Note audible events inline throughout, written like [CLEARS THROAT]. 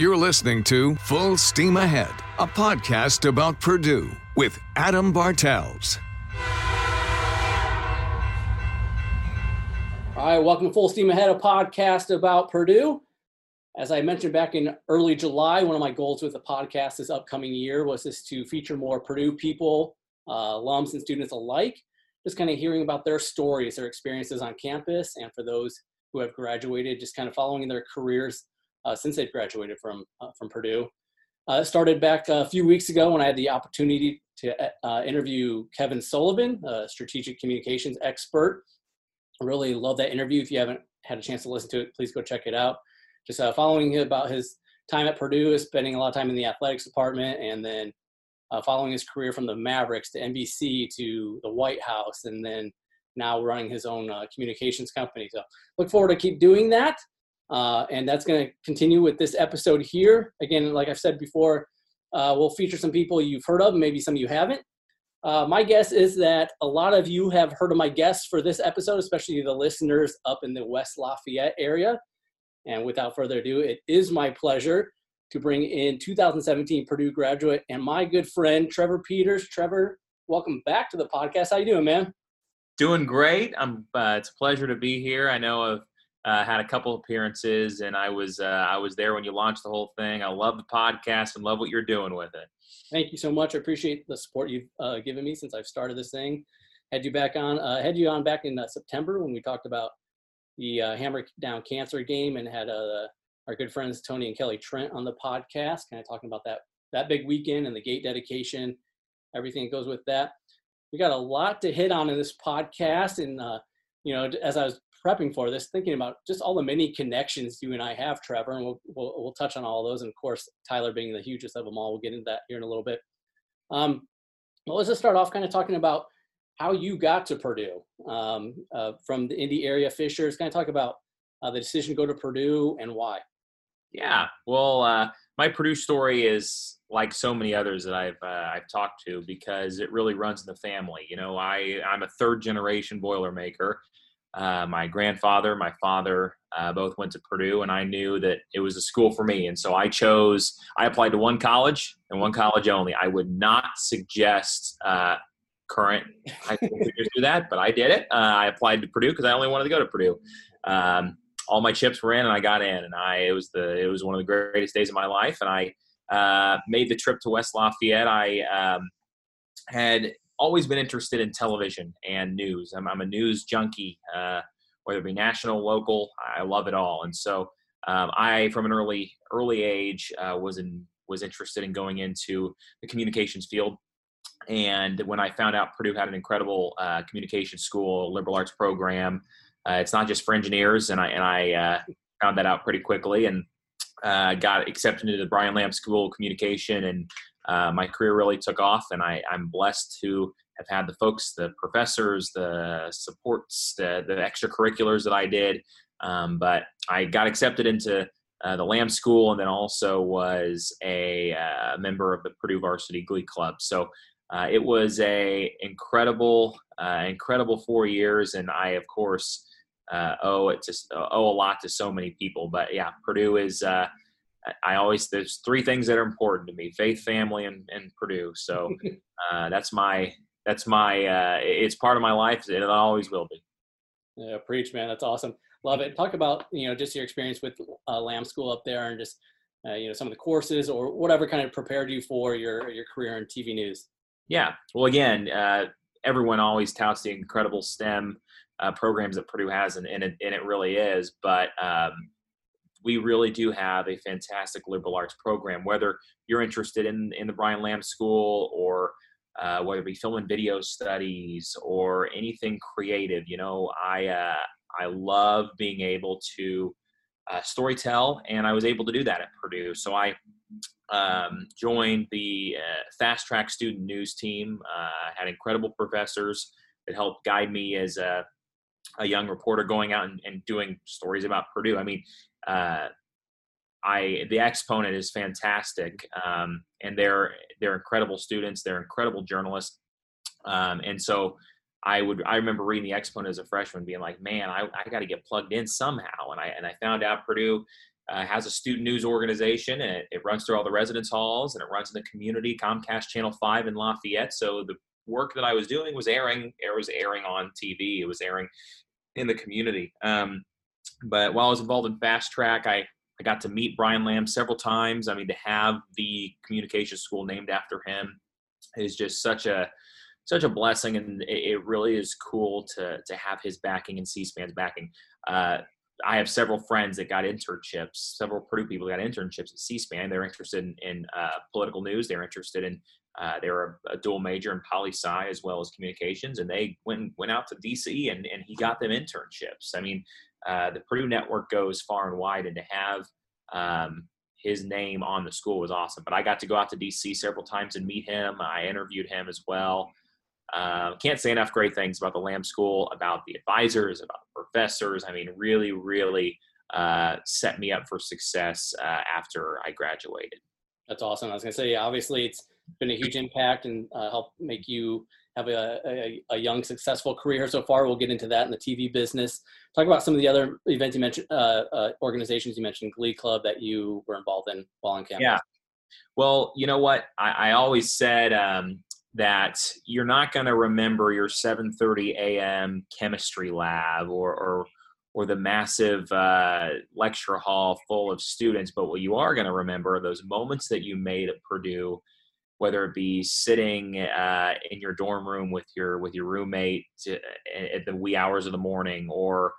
You're listening to Full Steam Ahead, a podcast about Purdue with Adam Bartels. All right, welcome to Full Steam Ahead, a podcast about Purdue. As I mentioned back in early July, one of my goals with the podcast this upcoming year was this to feature more Purdue people, uh, alums and students alike, just kind of hearing about their stories, their experiences on campus, and for those who have graduated, just kind of following their careers since they've graduated from uh, from Purdue. Uh, it started back a few weeks ago when I had the opportunity to uh, interview Kevin Sullivan, a strategic communications expert. I really love that interview. If you haven't had a chance to listen to it, please go check it out. Just uh, following him about his time at Purdue, spending a lot of time in the athletics department, and then uh, following his career from the Mavericks to NBC to the White House, and then now running his own uh, communications company. So look forward to keep doing that. Uh, and that's going to continue with this episode here. Again, like I've said before, uh, we'll feature some people you've heard of, maybe some you haven't. Uh, my guess is that a lot of you have heard of my guests for this episode, especially the listeners up in the West Lafayette area. And without further ado, it is my pleasure to bring in 2017 Purdue graduate and my good friend Trevor Peters. Trevor, welcome back to the podcast. How you doing, man? Doing great. I'm. Uh, it's a pleasure to be here. I know I've uh, had a couple appearances, and I was uh, I was there when you launched the whole thing. I love the podcast and love what you're doing with it. Thank you so much. I appreciate the support you've uh, given me since I've started this thing. Had you back on, uh, had you on back in uh, September when we talked about the uh, Hammer Down Cancer game and had our good friends Tony and Kelly Trent on the podcast, kind of talking about that that big weekend and the gate dedication, everything that goes with that. We got a lot to hit on in this podcast, and you know, as I was prepping for this, thinking about just all the many connections you and I have, Trevor, and we'll, we'll, we'll touch on all those. And of course, Tyler being the hugest of them all, we'll get into that here in a little bit. Um, well, let's just start off kind of talking about how you got to Purdue um, uh, from the Indy area Fishers. Kind of talk about uh, the decision to go to Purdue and why. Yeah, well, uh, my Purdue story is like so many others that I've uh, I've talked to because it really runs in the family. You know, I I'm a third generation Boilermaker. Uh, my grandfather, my father, uh, both went to Purdue, and I knew that it was a school for me. And so I chose, I applied to one college and one college only. I would not suggest uh, current high school [LAUGHS] do that, but I did it. Uh, I applied to Purdue because I only wanted to go to Purdue. Um, all my chips were in, and I got in, and I it was the it was one of the greatest days of my life. And I uh, made the trip to West Lafayette. I um, had always been interested in television and news. I'm, I'm a news junkie, uh, whether it be national, local. I love it all. And so um, I, from an early early age, uh, was in was interested in going into the communications field. And when I found out Purdue had an incredible uh, communication school, liberal arts program, uh, it's not just for engineers, and I and I uh, found that out pretty quickly and uh, got accepted into the Brian Lamb School of Communication and uh, my career really took off, and I, I'm blessed to have had the folks, the professors, the supports, the, the extracurriculars that I did. Um, but I got accepted into uh, the Lamb School, and then also was a uh, member of the Purdue Varsity Glee Club. So uh, it was a incredible, uh, incredible four years, and I, of course, uh, owe it to owe a lot to so many people. But yeah, Purdue is I always there's three things that are important to me: faith, family, and, and Purdue. So [LAUGHS] uh, that's my that's my uh, it's part of my life, and it always will be. Yeah, preach, man. That's awesome. Love it. Talk about you know just your experience with uh, Lamb School up there, and just uh, you know some of the courses or whatever kind of prepared you for your your career in TV news. Yeah. Well, again, uh, everyone always touts the incredible STEM uh, programs that Purdue has, and, and, it, and it really is. But um, we really do have a fantastic liberal arts program. Whether you're interested in in the Brian Lamb School or uh, whether it be film and video studies or anything creative, you know, I uh, I love being able to uh, storytell, and I was able to do that at Purdue. So I um, joined the uh, fast track student news team. Uh, had incredible professors that helped guide me as a a young reporter going out and, and, doing stories about Purdue. I mean, uh, I the exponent is fantastic, um, and they're they're incredible students. They're incredible journalists, um, and so I would I remember reading the exponent as a freshman, being like, man, I, I got to get plugged in somehow. And I and I found out Purdue uh, has a student news organization and it, it, runs through all the residence halls and it runs in the community comcast channel 5 in lafayette so the work that i was doing was airing it was airing on tv it was airing in the community um, but while i was involved in fast track i I got to meet Brian Lamb several times. I mean, to have the communication school named after him is just such a such a blessing, and it, really is cool to to have his backing and C-SPAN's backing. Uh, I have several friends that got internships, several Purdue people got internships at C-SPAN. They're interested in, in uh, political news. They're interested in, uh, they were a, a, dual major in poli sci as well as communications, and they went went out to DC and and he got them internships. I mean, uh, the Purdue network goes far and wide, and to have um, his name on the school was awesome. But I got to go out to DC several times and meet him. I interviewed him as well. Uh, can't say enough great things about the Lamb School, about the advisors, about the professors. I mean, really, really uh, set me up for success uh, after I graduated. That's awesome. I was to say, obviously, it's been a huge impact and uh, helped make you have a, a, a, young, successful career so far. We'll get into that in the TV business. Talk about some of the other events you mentioned, uh, uh, organizations you mentioned, Glee Club that you were involved in while on campus. Yeah. Well, you know what? I, I always said um, that you're not going to remember your 7:30 a.m. chemistry lab or, or or the massive uh, lecture hall full of students, but what you are going to remember are those moments that you made at Purdue whether it be sitting uh, in your dorm room with your with your roommate to, at the wee hours of the morning, or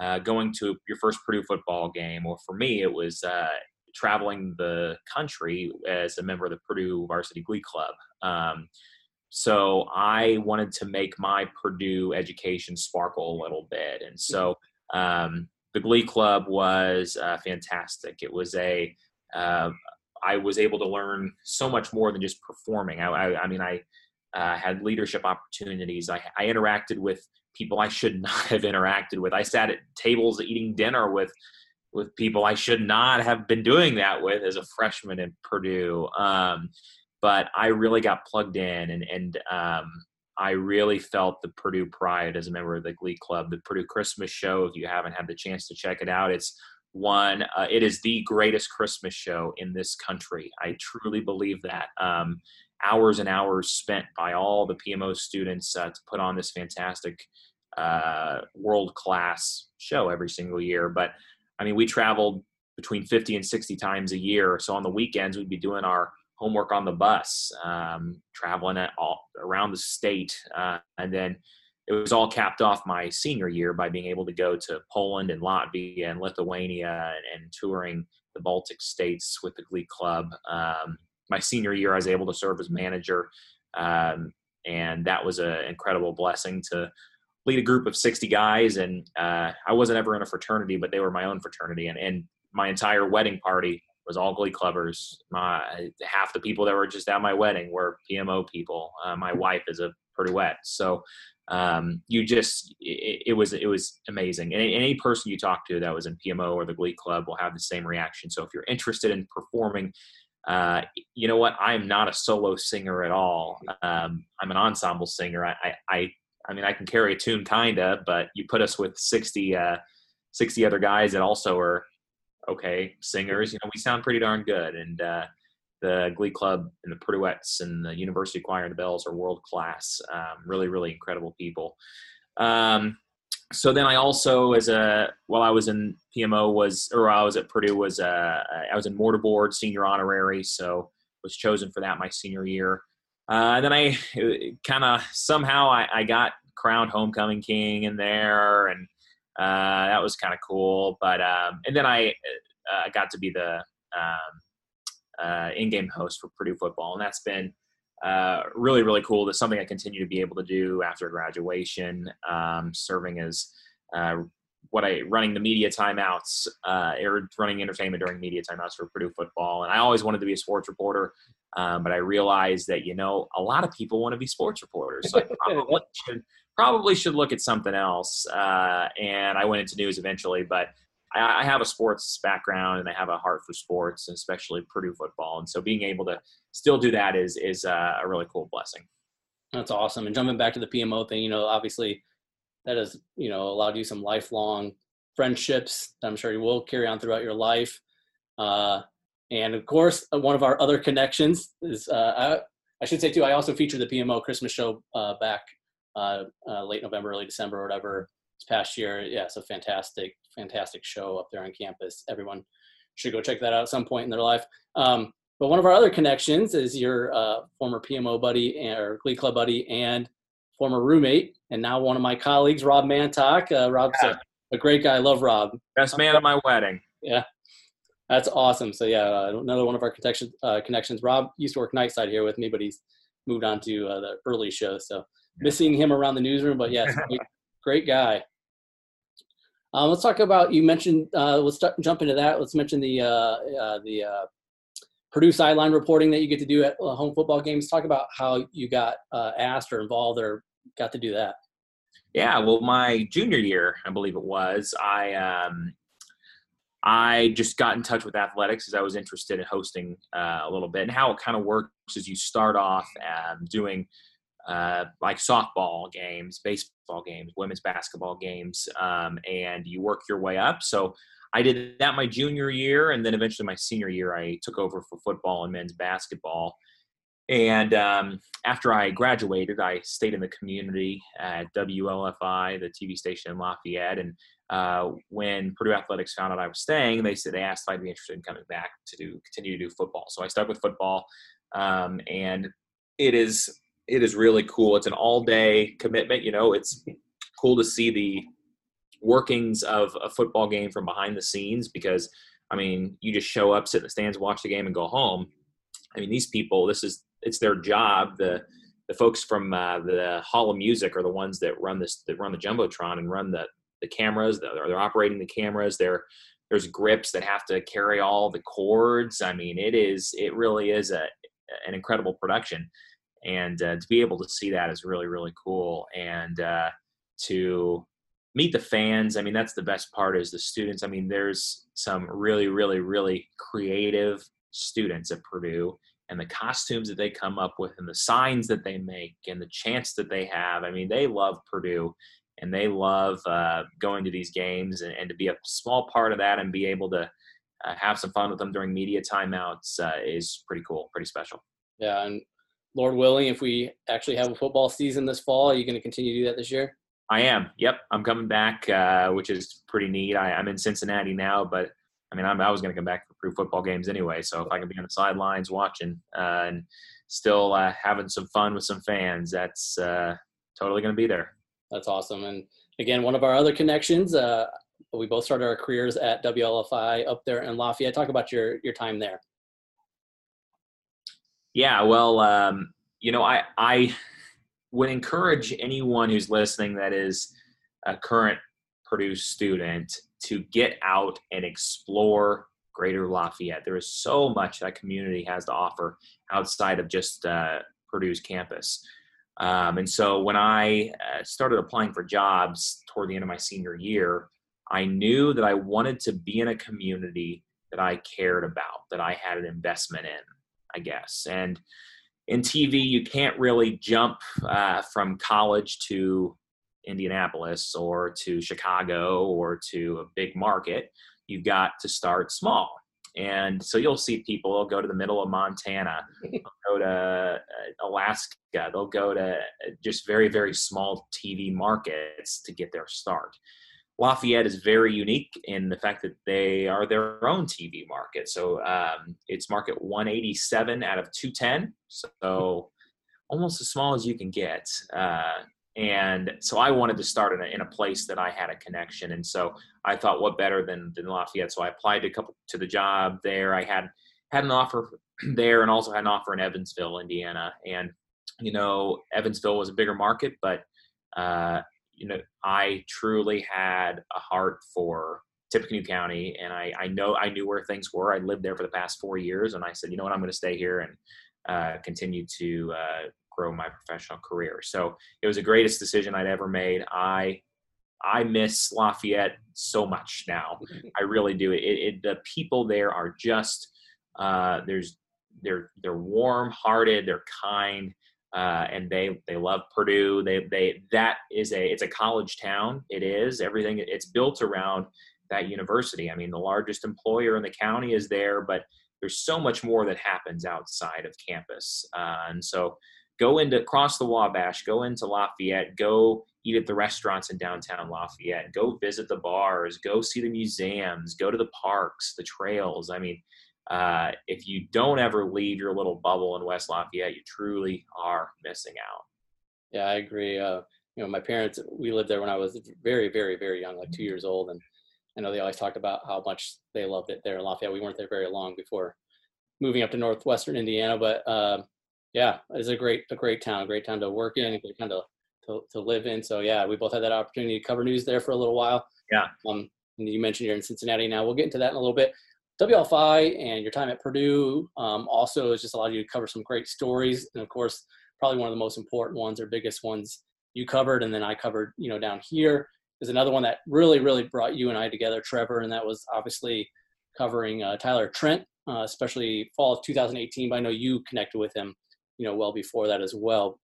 uh, going to your first Purdue football game, or for me, it was uh, traveling the country as a member of the Purdue Varsity Glee Club. Um, so I wanted to make my Purdue education sparkle a little bit, and so um, the Glee Club was uh, fantastic. It was a uh, I was able to learn so much more than just performing. I, I, I mean, I uh, had leadership opportunities. I, I interacted with people I should [LAUGHS] not have interacted with. I sat at tables eating dinner with with people I should not have been doing that with as a freshman in Purdue. Um, but I really got plugged in, and and um, I really felt the Purdue pride as a member of the Glee Club. The Purdue Christmas Show. If you haven't had the chance to check it out, it's one. Uh, it is the greatest Christmas show in this country. I truly believe that. Um, hours and hours spent by all the PMO students uh, to put on this fantastic uh, world class show every single year. But I mean, we traveled between 50 and 60 times a year. So on the weekends, we'd be doing our homework on the bus, um, traveling all around the state, uh, and then it was all capped off my senior year by being able to go to Poland and Latvia and Lithuania and, and touring the Baltic states with the Glee Club. Um, my senior year, I was able to serve as manager, um, and that was an incredible blessing to lead a group of 60 guys. And uh, I wasn't ever in a fraternity, but they were my own fraternity, and, and my entire wedding party was all Glee Clubbers. My half the people that were just at my wedding were PMO people. Uh, my wife is a Purduette, so um, you just it, it, was it was amazing. And any person you talk to that was in pmo or the glee club will have the same reaction. So if you're interested in performing uh, you know what? I'm not a solo singer at all. Um, i'm an ensemble singer. I, I, I i mean i can carry a tune kinda but you put us with 60 uh, 60 other guys that also are okay singers. You know we sound pretty darn good. And uh, the Glee Club and the Purduettes and the University Choir and the Bells are world class. Um, really, really incredible people. Um, so then I also, as a while I was in PMO, was or I was at Purdue, was uh, I was in mortarboard senior honorary, so was chosen for that my senior year. Uh, and then I kind of somehow I, I, got crowned homecoming king in there, and uh, that was kind of cool. But um, and then I uh, got to be the um, uh, in-game host for Purdue football, and that's been uh, really really cool. That's something I continue to be able to do after graduation, um, serving as uh, what I running the media timeouts uh, or running entertainment during media timeouts for Purdue football. And I always wanted to be a sports reporter, um, but I realized that you know a lot of people want to be sports reporters, so I [LAUGHS] probably should probably should look at something else. Uh, and I went into news eventually, but I, I have a sports background and I have a heart for sports, especially Purdue football. And so being able to still do that is is uh, a really cool blessing. That's awesome. And jumping back to the PMO thing, you know, obviously that has you know allowed you some lifelong friendships that I'm sure you will carry on throughout your life. Uh, and of course, uh, one of our other connections is uh, I, I, should say too. I also featured the PMO Christmas show uh, back uh, late November, early December, or whatever this past year. Yeah, it's a fantastic, fantastic show up there on campus. Everyone should go check that out at some point in their life. Um, but one of our other connections is your uh, former PMO buddy or Glee Club buddy and former roommate, and now one of my colleagues, Rob Mantok. Rob's yeah. a, a, great guy. I love Rob. Best man at my wedding. Yeah, that's awesome. So yeah, uh, another one of our connection, uh, connections. Rob used to work nightside here with me, but he's moved on to uh, the early show. So missing him around the newsroom, but yes, [LAUGHS] great, great guy. Um, let's talk about. You mentioned. Uh, let's start, jump into that. Let's mention the uh, uh, the Purdue sideline reporting that you get to do at home football games. Talk about how you got asked or involved or got to do that. Yeah, well, my junior year, I believe it was, I um, I just got in touch with athletics as I was interested in hosting uh, a little bit. And how it kind of works is you start off um, doing uh, like softball games, baseball games, women's basketball games, um, and you work your way up. So I did that my junior year, and then eventually my senior year, I took over for football and men's basketball. And um, after I graduated, I stayed in the community at WLFI, the TV station in Lafayette, and uh, when Purdue Athletics found out I was staying, they said they asked if I'd be interested in coming back to do continue to do football. So I stuck with football, um, and it is it is really cool. It's an all day commitment. You know, it's cool to see the workings of a football game from behind the scenes because I mean, you just show up, sit in the stands, watch the game, and go home. I mean, these people, this is it's their job. The the folks from uh, the Hall of Music are the ones that run this that run the jumbotron and run the the cameras. They're, they're operating the cameras. They're there's grips that have to carry all the cords. I mean, it is it really is a an incredible production, and uh, to be able to see that is really really cool. And uh, to meet the fans, I mean, that's the best part is the students. I mean, there's some really really really creative students at Purdue and the costumes that they come up with and the signs that they make and the chants that they have. I mean, they love Purdue and they love uh, going to these games and, and, to be a small part of that and be able to uh, have some fun with them during media timeouts uh, is pretty cool, pretty special. Yeah, and Lord willing, if we actually have a football season this fall, are you going to continue to do that this year? I am. Yep, I'm coming back, uh, which is pretty neat. I, am in Cincinnati now, but I mean, I'm, i was going to come back for Purdue football games anyway. So if I can be on the sidelines watching uh, and still uh, having some fun with some fans, that's totally going to be there. That's awesome. And again, one of our other connections, uh, we both started our careers at WLFI up there in Lafayette. Talk about your your time there. Yeah, well, um, you know, I I [LAUGHS] would encourage anyone who's listening that is a current Purdue student to get out and explore Greater Lafayette. There is so much that community has to offer outside of just uh, Purdue's campus. Um, and so when I uh, started applying for jobs toward the end of my senior year, I knew that I wanted to be in a community that I cared about, that I had an investment in, I guess. And in TV, you can't really jump uh, from college to Indianapolis or to Chicago or to a big market. You've got to start small. And so you'll see people go to the middle of Montana, [LAUGHS] go to uh, Alaska, they'll go to uh, just very, very small TV markets to get their start. Lafayette is very unique in the fact that they are their own TV market. So um, it's market 187 out of 210. So almost as small as you can get. Uh, and so I wanted to start in a, in a place that I had a connection. And so I thought, what better than, than Lafayette? So I applied to a couple to the job there. I had had an offer [CLEARS THROAT] there, and also had an offer in Evansville, Indiana. And you know, Evansville was a bigger market, but uh, you know, I truly had a heart for Tippecanoe County, and I, I know I knew where things were. I lived there for the past four years, and I said, you know what, I'm going to stay here and uh, continue to uh, grow my professional career. So it was the greatest decision I'd ever made. I I miss Lafayette so much now. [LAUGHS] I really do. It, it the people there are just uh, there's they're they're warm hearted, they're kind, uh, and they they love Purdue. They they that is a it's a college town. It is everything. It's built around that university. I mean, the largest employer in the county is there, but there's so much more that happens outside of campus. Uh, and so go into cross the Wabash, go into Lafayette, go eat at the restaurants in downtown Lafayette, go visit the bars, go see the museums, go to the parks, the trails. I mean, uh, if you don't ever leave your little bubble in West Lafayette, you truly are missing out. Yeah, I agree. Uh, you know, my parents, we lived there when I was very, very, very young, like two years old. And I know they always talked about how much they loved it there in Lafayette. We weren't there very long before moving up to Northwestern Indiana, but uh, yeah, it's a great, a great town, great town to work in, a great town to, to, to live in. So yeah, we both had that opportunity to cover news there for a little while. Yeah. Um, and you mentioned you're in Cincinnati now. We'll get into that in a little bit. WLFI and your time at Purdue um, also has just allowed you to cover some great stories. And of course, probably one of the most important ones or biggest ones you covered, and then I covered, you know, down here is another one that really, really brought you and I together, Trevor, and that was obviously covering uh, Tyler Trent, uh, especially fall of 2018. But I know you connected with him, you know, well before that as well,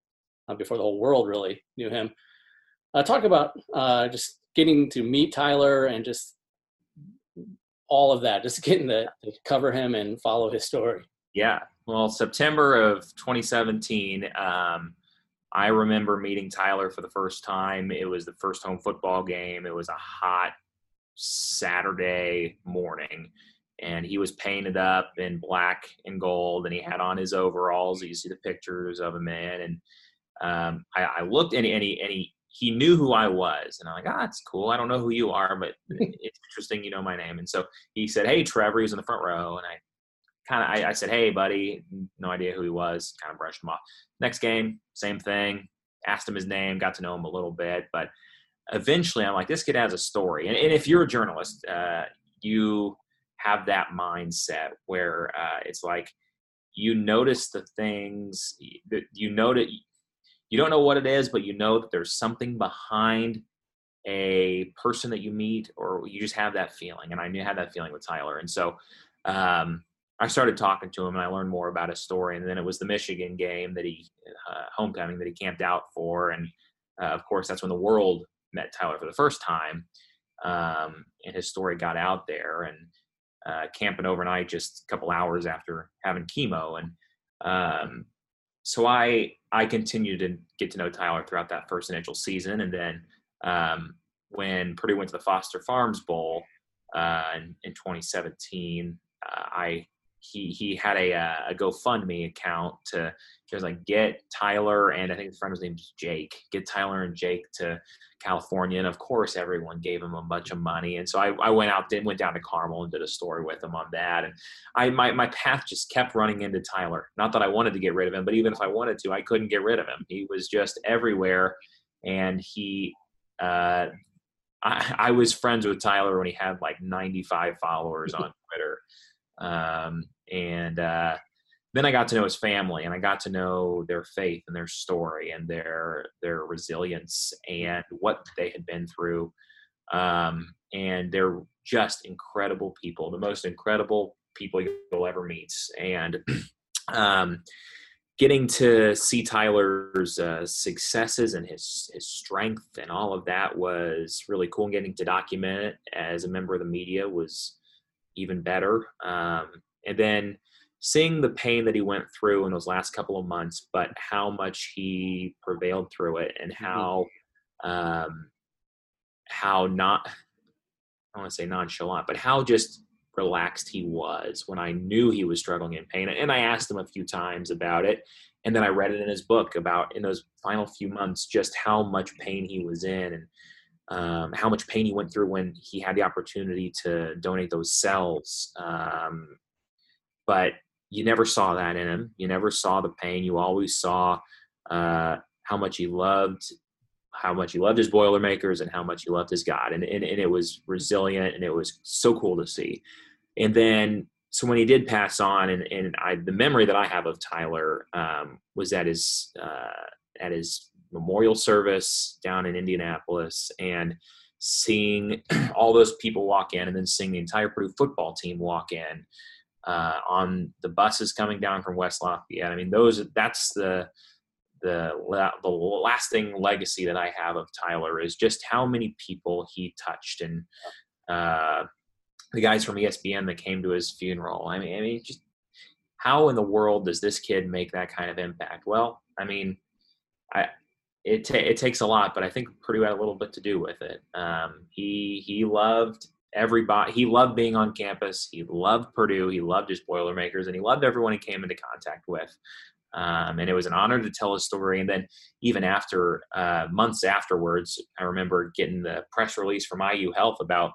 uh, before the whole world really knew him. Uh, talk about uh, just getting to meet Tyler and just all of that, just [LAUGHS] getting to, to cover him and follow his story. Yeah. Well, September of 2017, um, I remember meeting Tyler for the first time. It was the first home football game. It was a hot Saturday morning, and he was painted up in black and gold, and he had on his overalls. You see the pictures of him in, and um, I, I, looked, and, and he and he he knew who I was. And I'm like, ah, it's cool. I don't know who you are, but [LAUGHS] it's interesting you know my name. And so he said, Hey, Trevor, he's in the front row. And I kind of, I, I, said, Hey, buddy, no idea who he was, kind of brushed him off. Next game, same thing. Asked him his name, got to know him a little bit. But eventually I'm like, this kid has a story. And, and if you're a journalist, uh, you have that mindset where uh, it's like, you notice the things that you notice you don't know what it is, but you know that there's something behind a person that you meet, or you just have that feeling. And I knew I had that feeling with Tyler. And so um, I started talking to him, and I learned more about his story. And then it was the Michigan game that he, uh, homecoming that he camped out for, and uh, of course that's when the world met Tyler for the first time, um, and his story got out there. And uh, camping overnight just a couple hours after having chemo, and um, so I I continued to get to know Tyler throughout that first initial season, and then um, when Purdue went to the Foster Farms Bowl uh, in, in, 2017, uh, I he he had a, uh, a GoFundMe account to he was like get Tyler and I think his friend's name's Jake, get Tyler and Jake to California, and of course everyone gave him a bunch of money, and so I, I went out did went down to Carmel and did a story with him on that, and I my my path just kept running into Tyler. Not that I wanted to get rid of him, but even if I wanted to, I couldn't get rid of him. He was just everywhere, and he. Uh, I, I was friends with Tyler when he had like 95 followers on [LAUGHS] Twitter. Um, and uh, then I got to know his family and I got to know their faith and their story and their their resilience and what they had been through. Um, and they're just incredible people, the most incredible people you'll ever meet. And [CLEARS THROAT] um, getting to see Tyler's uh, successes and his his strength and all of that was really cool. And getting to document it as a member of the media was even better. Um, and then seeing the pain that he went through in those last couple of months, but how much he prevailed through it and mm-hmm. how um, how not I don't want to say nonchalant, but how just relaxed he was when I knew he was struggling in pain. And I asked him a few times about it. And then I read it in his book about in those final few months just how much pain he was in and um, how much pain he went through when he had the opportunity to donate those cells. Um, but you never saw that in him. You never saw the pain. You always saw uh, how much he loved, how much he loved his Boilermakers, and how much he loved his God. And, and, and it was resilient, and it was so cool to see. And then, so when he did pass on, and, and I, the memory that I have of Tyler um, was at his uh, at his memorial service down in Indianapolis and seeing [CLEARS THROAT] all those people walk in and then seeing the entire Purdue football team walk in uh, on the buses coming down from West Lafayette. I mean, those that's the the the lasting legacy that I have of Tyler is just how many people he touched and uh, the guys from ESPN that came to his funeral. I mean, I mean, just how in the world does this kid make that kind of impact? Well, I mean, I it ta- it takes a lot, but I think Purdue had a little bit to do with it. Um, he he loved everybody. He loved being on campus. He loved Purdue. He loved his Boilermakers, and he loved everyone he came into contact with. Um, and it was an honor to tell his story. And then even after uh, months afterwards, I remember getting the press release from IU Health about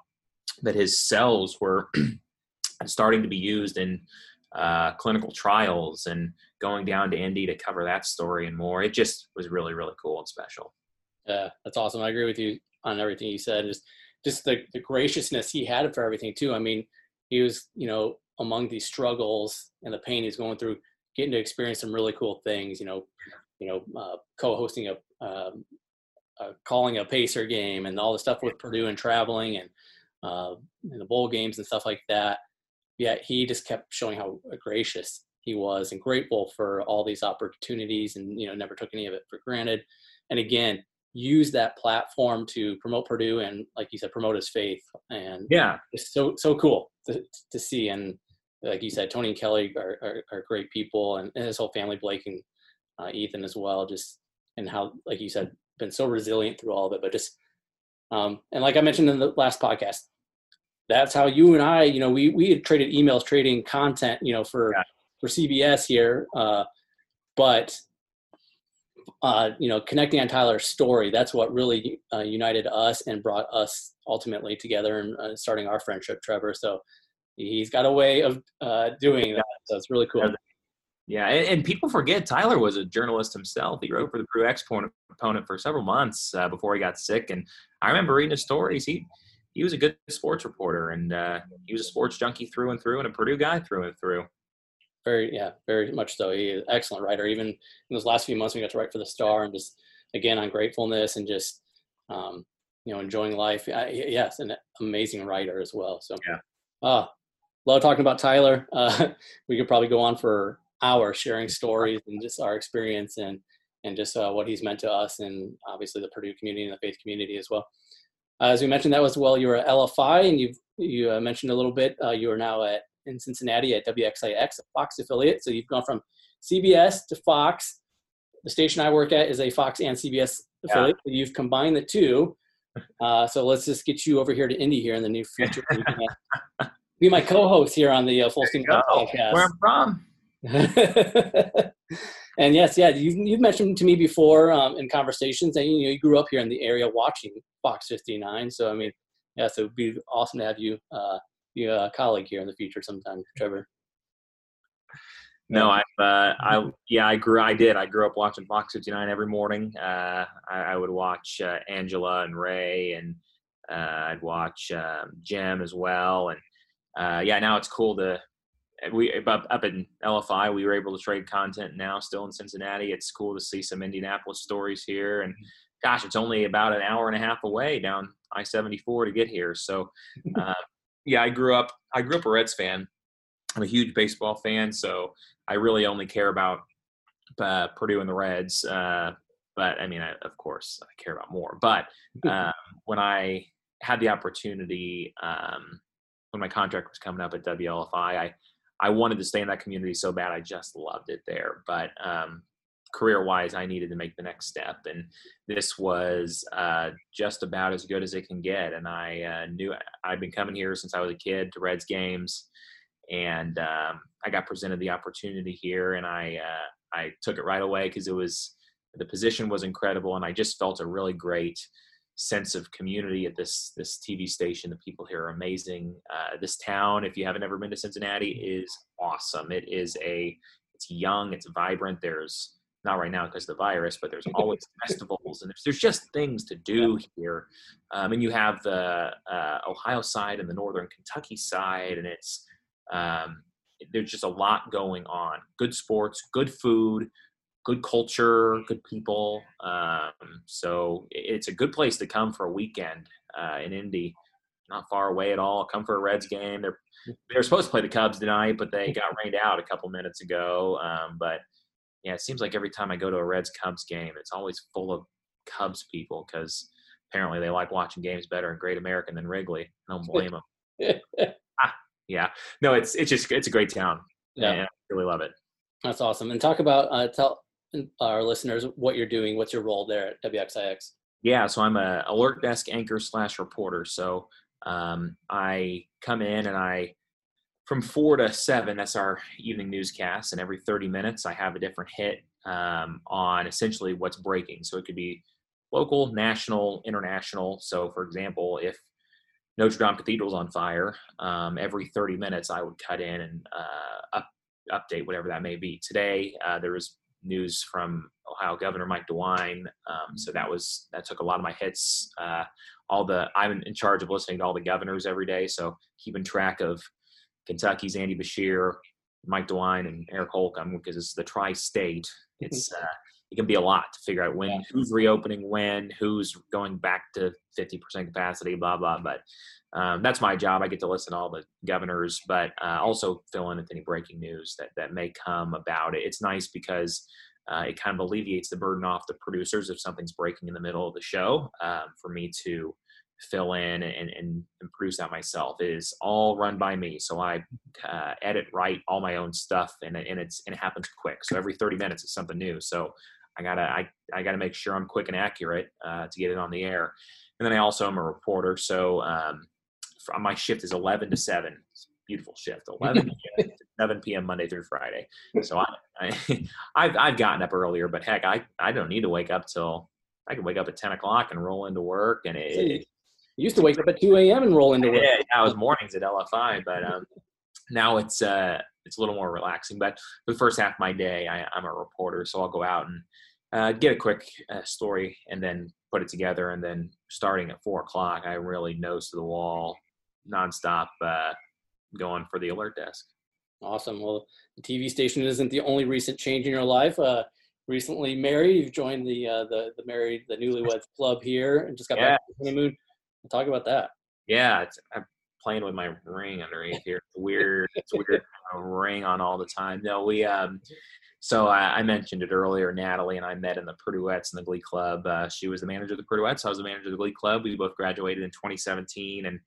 that his cells were [CLEARS THROAT] starting to be used in uh, clinical trials and going down to Indy to cover that story and more. It just was really, really cool and special. Yeah, that's awesome. I agree with you on everything you said. Just, just the, the graciousness he had for everything too. I mean, he was, you know, among these struggles and the pain he's going through, getting to experience some really cool things. You know, you know, uh, co-hosting a, um, uh, calling a Pacer game and all the stuff with Purdue and traveling and uh, in the bowl games and stuff like that. Yet he just kept showing how gracious he was and grateful for all these opportunities and you know never took any of it for granted. And again, use that platform to promote Purdue and like you said, promote his faith. And yeah, it's so so cool to, to see. And like you said, Tony and Kelly are, are, are great people, and, and, his whole family, Blake and uh, Ethan as well. Just and how, like you said, been so resilient through all of it. But just um, and like I mentioned in the last podcast, that's how you and I, you know, we we had traded emails, trading content, you know, for yeah. for CBS here, uh, but uh, you know, connecting on Tyler's story, that's what really uh, united us and brought us ultimately together and uh, starting our friendship, Trevor. So he's got a way of uh, doing that. So it's really cool. Yeah, and, and, people forget Tyler was a journalist himself. He wrote for the Purdue Exponent for several months uh, before he got sick, and I remember reading his stories. He he was a good sports reporter, and uh, he was a sports junkie through and through, and a Purdue guy through and through. Very, yeah, very much so. He is an excellent writer. Even in those last few months, we got to write for the Star, and just again on gratefulness and just um, you know enjoying life. I, yes, an amazing writer as well. So yeah, uh, love talking about Tyler. Uh, [LAUGHS] we could probably go on for hours sharing [LAUGHS] stories and just our experience and and just uh, what he's meant to us and obviously the Purdue community and the faith community as well. Uh, as we mentioned, that was well, you were at LFI and you've you uh, mentioned a little bit. Uh, you are now at in Cincinnati at WXIX, a Fox affiliate. So you've gone from CBS to Fox. The station I work at is a Fox and CBS affiliate. Yeah. You've combined the two. Uh, so let's just get you over here to Indy here in the near future. [LAUGHS] be my co-host here on the uh, Full Steam podcast. Where I'm from. [LAUGHS] and yes, yeah, you've, you've mentioned to me before um, in conversations that you know you grew up here in the area watching Fox 59. So I mean, yeah, so it'd be awesome to have you uh, be a colleague here in the future sometime, Trevor. No, I, uh, I, yeah, I grew, I did. I grew up watching Fox 59 every morning. Uh, I, I, would watch uh, Angela and Ray, and uh, I'd watch um, Jim as well. And uh, yeah, now it's cool to we up, up in LFI, we were able to trade content now still in Cincinnati. It's cool to see some Indianapolis stories here. And gosh, it's only about an hour and a half away down I 74 to get here. So, [LAUGHS] uh, yeah, I grew up, I grew up a Reds fan. I'm a huge baseball fan. So I really only care about uh, Purdue and the Reds. Uh, but I mean, I, of course, I care about more. But uh, [LAUGHS] when I had the opportunity, um, when my contract was coming up at WLFI, I I wanted to stay in that community so bad. I just loved it there. But um, career wise, I needed to make the next step. And this was uh, just about as good as it can get. And I uh, knew I'd been coming here since I was a kid to Reds games. And um, I got presented the opportunity here, and I uh, I took it right away because it was the position was incredible, and I just felt a really great sense of community at this this TV station. The people here are amazing. Uh, this town, if you haven't ever been to Cincinnati, is awesome. It is a it's young, it's vibrant. There's not right now because of the virus, but there's always [LAUGHS] festivals and there's, there's just things to do here. Um, and you have the uh, Ohio side and the northern Kentucky side, and it's um, there's just a lot going on. Good sports, good food, good culture, good people. Um, so it's a good place to come for a weekend uh, in Indy. Not far away at all. Come for a Reds game. They're they're supposed to play the Cubs tonight, but they got rained out a couple minutes ago. Um, but yeah, it seems like every time I go to a Reds Cubs game, it's always full of Cubs people because apparently they like watching games better in Great American than Wrigley. I don't blame them. [LAUGHS] ah, yeah, no, it's it's just it's a great town. Yeah, I really love it. That's awesome. And talk about uh, tell our listeners what you're doing. What's your role there at WXIX? Yeah, so I'm a alert desk anchor slash reporter. So um, I come in and I from four to seven. That's our evening newscast, and every 30 minutes I have a different hit um, on essentially what's breaking. So it could be local, national, international. So, for example, if Notre Dame Cathedral's on fire, um, every 30 minutes I would cut in and uh, up, update whatever that may be. Today uh, there was news from Ohio Governor Mike DeWine, um, so that was that took a lot of my hits. Uh, all the I'm in charge of listening to all the governors every day, so keeping track of Kentucky's Andy Beshear, Mike DeWine, and Eric Holcomb because it's the tri-state. It's uh, it can be a lot to figure out when who's reopening when, who's going back to 50% capacity, blah blah. But um, that's my job. I get to listen to all the governors, but uh, also fill in with any breaking news that that may come about it. It's nice because. Uh, it kind of alleviates the burden off the producers if something's breaking in the middle of the show um, for me to fill in and, and, and, produce that myself. It is all run by me. So I uh, edit, write all my own stuff and, and it's, and it happens quick. So every 30 minutes is something new. So I gotta I, I gotta make sure I'm quick and accurate uh, to get it on the air. And then I also am a reporter, so um, my shift is 11 to 7. beautiful shift, [LAUGHS] 11 p.m. to 7 p.m. Monday through Friday. So I, [LAUGHS] I I've I've gotten up earlier, but heck, I I don't need to wake up till I can wake up at 10 o'clock and roll into work. And it, you used to wake up at 2 a.m. and roll into work. Yeah, I was mornings at LFI, but um, now it's uh, it's a little more relaxing. But for the first half of my day, I, am a reporter, so I'll go out and uh, get a quick uh, story and then put it together. And then starting at four o'clock, I really nose to the wall, nonstop, uh, going for the alert desk. Awesome. Well, the TV station isn't the only recent change in your life. Uh, recently married, you've joined the uh, the the married the newlyweds [LAUGHS] club here, and just got yeah. back from the honeymoon. Talk about that. Yeah, I'm playing with my ring underneath here. It's weird. It's weird. ring on all the time. No, we um so I, I, mentioned it earlier. Natalie and I met in the Purduettes in the Glee Club. Uh, she was the manager of the Purduettes. I was the manager of the Glee Club. We both graduated in 2017, and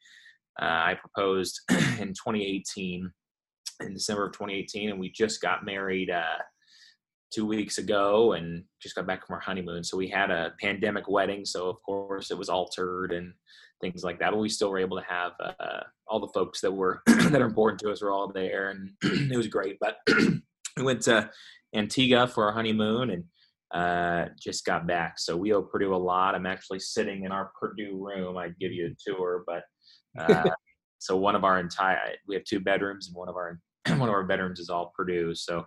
uh, I proposed [CLEARS THROAT] in 2018, in December of 2018, and we just got married uh, two weeks ago, and just got back from our honeymoon. So we had a pandemic wedding, so of course it was altered and things like that. But we still were able to have uh, all the folks that were [CLEARS THROAT] that are important to us were all there, and [CLEARS THROAT] it was great. But we went to Antigua for our honeymoon and uh, just got back. So we owe Purdue a lot. I'm actually sitting in our Purdue room. I'd give you a tour, but uh, [LAUGHS] so one of our entire we have two bedrooms and one of our [CLEARS THROAT] one of our bedrooms is all Purdue. So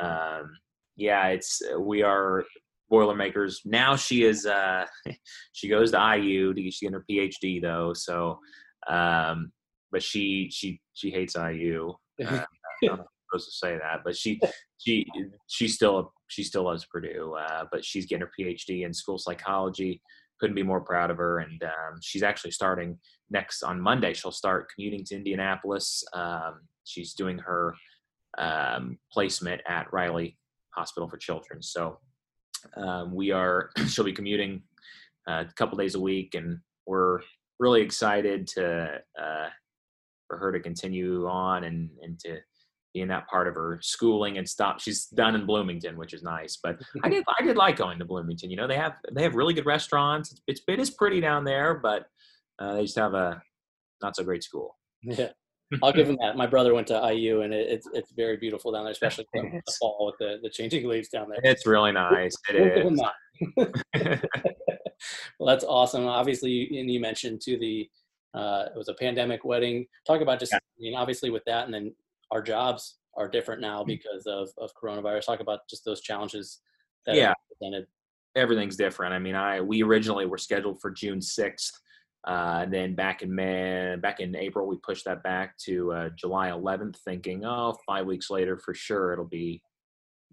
um, yeah, it's we are Boilermakers. Now she is uh, [LAUGHS] she goes to IU to get she get her PhD though. So um, but she she she hates IU. [LAUGHS] Uh, supposed to say that, but she [LAUGHS] she she still she still loves Purdue. Uh, but she's getting her PhD in school psychology. Couldn't be more proud of her, and um, she's actually starting next on Monday. She'll start commuting to Indianapolis. Um, she's doing her um, placement at Riley Hospital for Children. So um, we are [CLEARS THROAT] she'll be commuting uh, a couple days a week, and we're really excited to uh, for her to continue on and and to being that part of her schooling and stop. She's done in Bloomington, which is nice. But [LAUGHS] I did I did like going to Bloomington. You know, they have they have really good restaurants. It's it is pretty down there, but uh, they just have a not so great school. Yeah. [LAUGHS] I'll give them that. My brother went to IU, and it, it's it's very beautiful down there, especially [LAUGHS] in the fall with the, the changing leaves down there. It's really nice. It is. well, that's awesome. Obviously, and you mentioned to the uh, it was a pandemic wedding. Talk about just, yeah. I mean, obviously with that, and then our jobs are different now mm. because of, of coronavirus. Talk about just those challenges that yeah. presented. Everything's different. I mean, I we originally were scheduled for June sixth. Uh, and then back in May, back in April, we pushed that back to uh, July 11th, thinking, oh, five weeks later, for sure, it'll be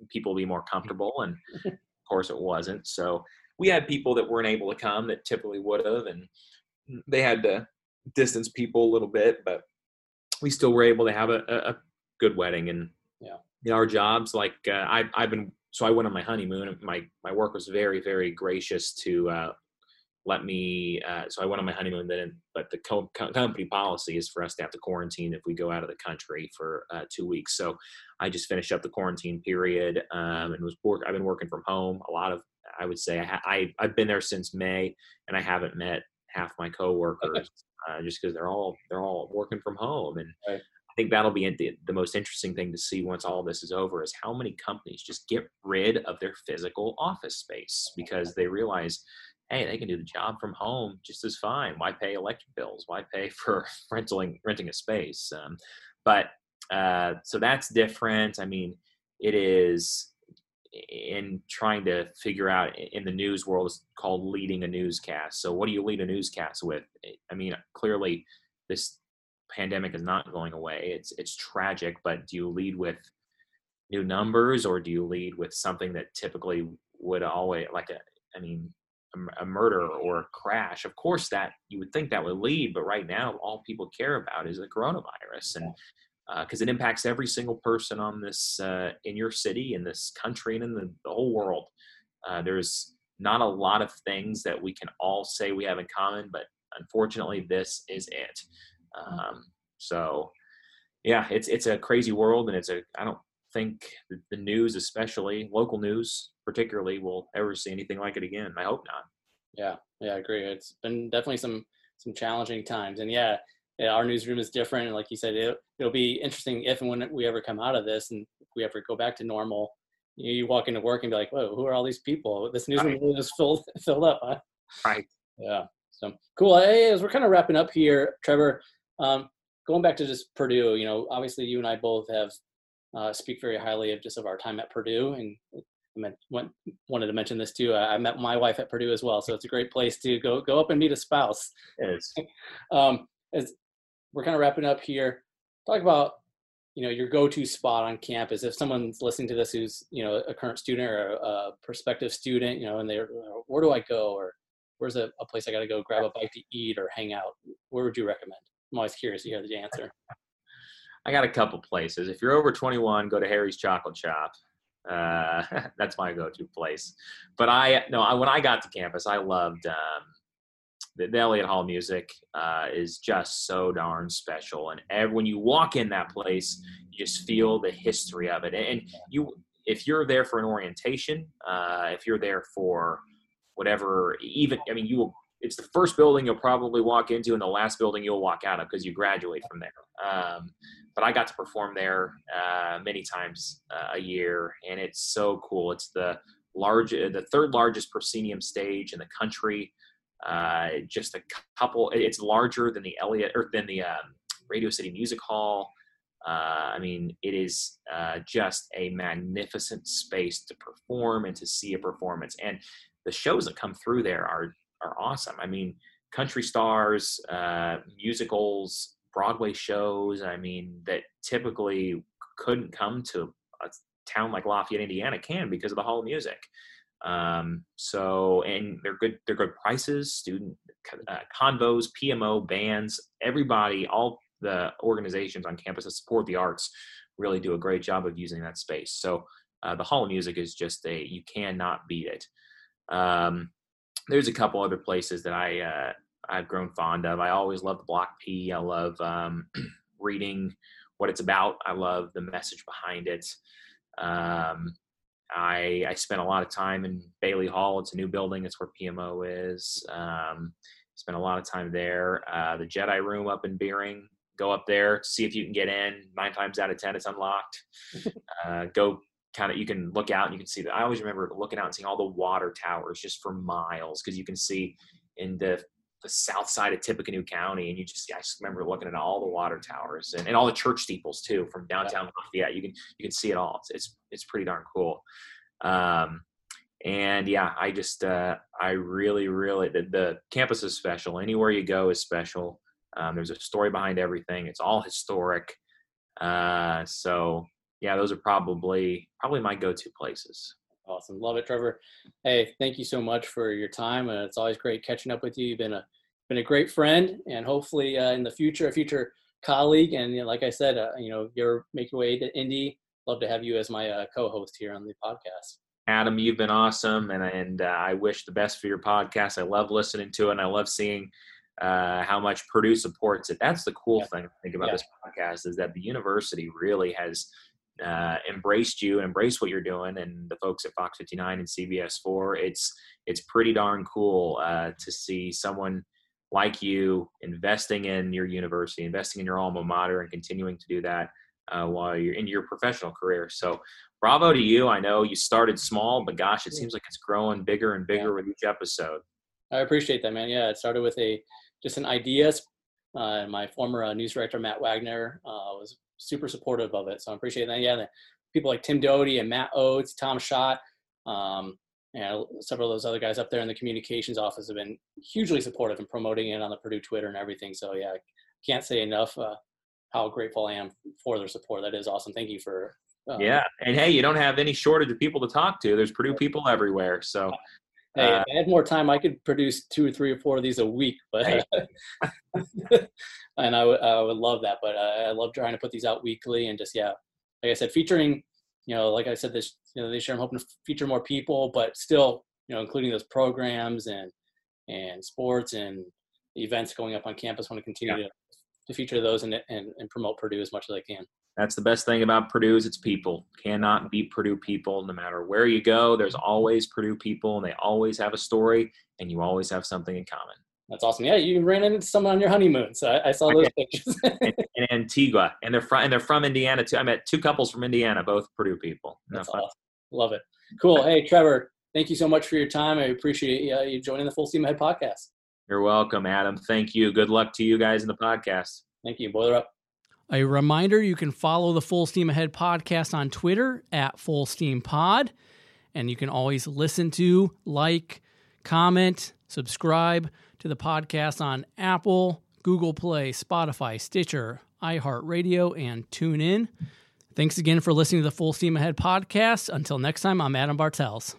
people will be more comfortable. And [LAUGHS] of course, it wasn't. So we had people that weren't able to come that typically would have, and they had to distance people a little bit, but we still were able to have a, a good wedding. And yeah, you know, our jobs, like uh, I, I've been, so I went on my honeymoon. My my work was very very gracious to uh, let me. Uh, so I went on my honeymoon then, but the co- company policy is for us to have to quarantine if we go out of the country for uh, two weeks. So I just finished up the quarantine period um, and was work. I've been working from home. A lot of I would say I, ha- I I've been there since May, and I haven't met half my coworkers [LAUGHS] uh, just because they're all they're all working from home and. Right. I think that'll be the, the most interesting thing to see once all this is over is how many companies just get rid of their physical office space because they realize hey, they can do the job from home just as fine. Why pay electric bills? Why pay [LAUGHS] for renting renting a space? Um, but uh, so that's different. I mean, it is in trying to figure out in the news world is called leading a newscast. So what do you lead a newscast with? I mean, clearly this pandemic is not going away. It's it's tragic, but do you lead with new numbers or do you lead with something that typically would always like a I mean a, murder or a crash, of course that you would think that would lead, but right now all people care about is the coronavirus, and because uh, it impacts every single person on this uh, in your city, in this country, and in the, the whole world. Uh, there's not a lot of things that we can all say we have in common, but unfortunately, this is it. Um, so, yeah, it's it's a crazy world, and it's a I don't think the news, especially local news, particularly, will ever see anything like it again. I hope not. Yeah, yeah, I agree. It's been definitely some some challenging times, and yeah, yeah our newsroom is different. And like you said, it, it'll be interesting if and when we ever come out of this, and if we ever go back to normal. You, you walk into work and be like, "Whoa, who are all these people? This newsroom right. is filled filled up." Huh? [LAUGHS] Right. Yeah. So cool. Hey, as we're kind of wrapping up here, Trevor, um, going back to just Purdue, you know, obviously you and I both have uh, speak very highly of just of our time at Purdue. And I meant, went, wanted to mention this too. I, I, met my wife at Purdue as well, so it's a great place to go go up and meet a spouse. Yes. [LAUGHS] um, as we're kind of wrapping up here, talk about you know your go-to spot on campus. If someone's listening to this who's you know a current student or a, prospective student, you know, and they're where do I go or where's a, a place I got to go grab a bite to eat or hang out? Where would you recommend? I'm always curious to hear the answer. [LAUGHS] I got a couple places. If you're over 21, go to Harry's Chocolate Shop. Uh, [LAUGHS] that's my go-to place. But I no, I, when I got to campus, I loved um, the, the Elliott Hall Music. Uh, is just so darn special, and every, when you walk in that place, you just feel the history of it. And you, if you're there for an orientation, uh, if you're there for whatever, even I mean, you will it's the first building you'll probably walk into and the last building you'll walk out of because you graduate from there. Um, but I got to perform there uh, many times uh, a year, and it's so cool. It's the large, uh, the third largest proscenium stage in the country. Uh, just a couple. It's larger than the Elliott or than the um, Radio City Music Hall. Uh, I mean, it is uh, just a magnificent space to perform and to see a performance. And the shows that come through there are are awesome. I mean, country stars, uh, musicals, Broadway shows. I mean, that typically couldn't come to a town like Lafayette, Indiana, can because of the Hall of Music. Um, so, and they're good. They're good prices. Student uh, convos, PMO bands, everybody, all the organizations on campus that support the arts really do a great job of using that space. So, uh, the Hall of Music is just a you cannot beat it. Um, there's a couple other places that I uh, I've grown fond of. I always love the Block P. I love um, [CLEARS THROAT] reading what it's about. I love the message behind it. Um, I I spent a lot of time in Bailey Hall. It's a new building. It's where PMO is. Um, spent a lot of time there. Uh, the Jedi Room up in Beering. Go up there, see if you can get in. Nine times out of ten, it's unlocked. [LAUGHS] Uh, go kind of you can look out and you can see that. I always remember looking out and seeing all the water towers just for miles because you can see in the the south side of Tippecanoe County, and you just I just remember looking at all the water towers and, and all the church steeples too from downtown yeah. Lafayette. You can you can see it all. It's it's, it's pretty darn cool. Um, and yeah, I just uh, I really really the, the, campus is special. Anywhere you go is special. Um, there's a story behind everything. It's all historic. Uh, so yeah, those are probably probably my go-to places. Awesome, love it, Trevor. Hey, thank you so much for your time, and it's always great catching up with you. You've been a been a great friend, and hopefully uh, in the future, a future colleague. And you know, like I said, uh, you know, you're make your way to Indy. Love to have you as my uh, co-host here on the podcast. Adam, you've been awesome, and and uh, I wish the best for your podcast. I love listening to it, and I love seeing uh, how much Purdue supports it. That's the cool yeah. thing I think about yeah. this podcast is that the university really has uh, embraced you, and embraced what you're doing, and the folks at Fox 59 and CBS 4. It's it's pretty darn cool uh, to see someone like you investing in your university, investing in your alma mater, and continuing to do that uh, while you're in your professional career. So, bravo to you. I know you started small, but gosh, it seems like it's growing bigger and bigger yeah. with each episode. I appreciate that, man. Yeah, it started with a just an idea. Uh, my former uh, news director Matt Wagner uh, was super supportive of it, so I appreciate that. Yeah, people like Tim Doty and Matt Oates, Tom Schott, um, and several of those other guys up there in the communications office have been hugely supportive in promoting it on the Purdue Twitter and everything. So yeah, I can't say enough uh, how grateful I am for their support. That is awesome. Thank you for. Um, yeah, and hey, you don't have any shortage of people to talk to. There's Purdue people everywhere. So. Hey, uh, if I had more time, I could produce two or three or four of these a week, but hey. [LAUGHS] and I would I would love that. But uh, I love trying to put these out weekly and just yeah, like I said, featuring you know, like I said, this you know this year I'm hoping to feature more people, but still you know including those programs and and sports and events going up on campus. I want to continue yeah. to to feature those and, and, and promote Purdue as much as I can. That's the best thing about Purdue is its people. Cannot beat Purdue people. No matter where you go, there's always Purdue people, and they always have a story, and you always have something in common. That's awesome. Yeah, you ran into someone on your honeymoon, so I, I saw those pictures. [LAUGHS] in, in, Antigua, and they're from and they're from Indiana too. I met two couples from Indiana, both Purdue people. That's awesome. Love it. Cool. Hey, Trevor, thank you so much for your time. I appreciate uh, you joining the Full Steam Ahead podcast. You're welcome, Adam. Thank you. Good luck to you guys in the podcast. Thank you. Boiler up. A reminder you can follow the Full Steam Ahead podcast on Twitter at Full Steam Pod. And you can always listen to, like, comment, subscribe to the podcast on Apple, Google Play, Spotify, Stitcher, iHeartRadio, and TuneIn. Thanks again for listening to the Full Steam Ahead podcast. Until next time, I'm Adam Bartels.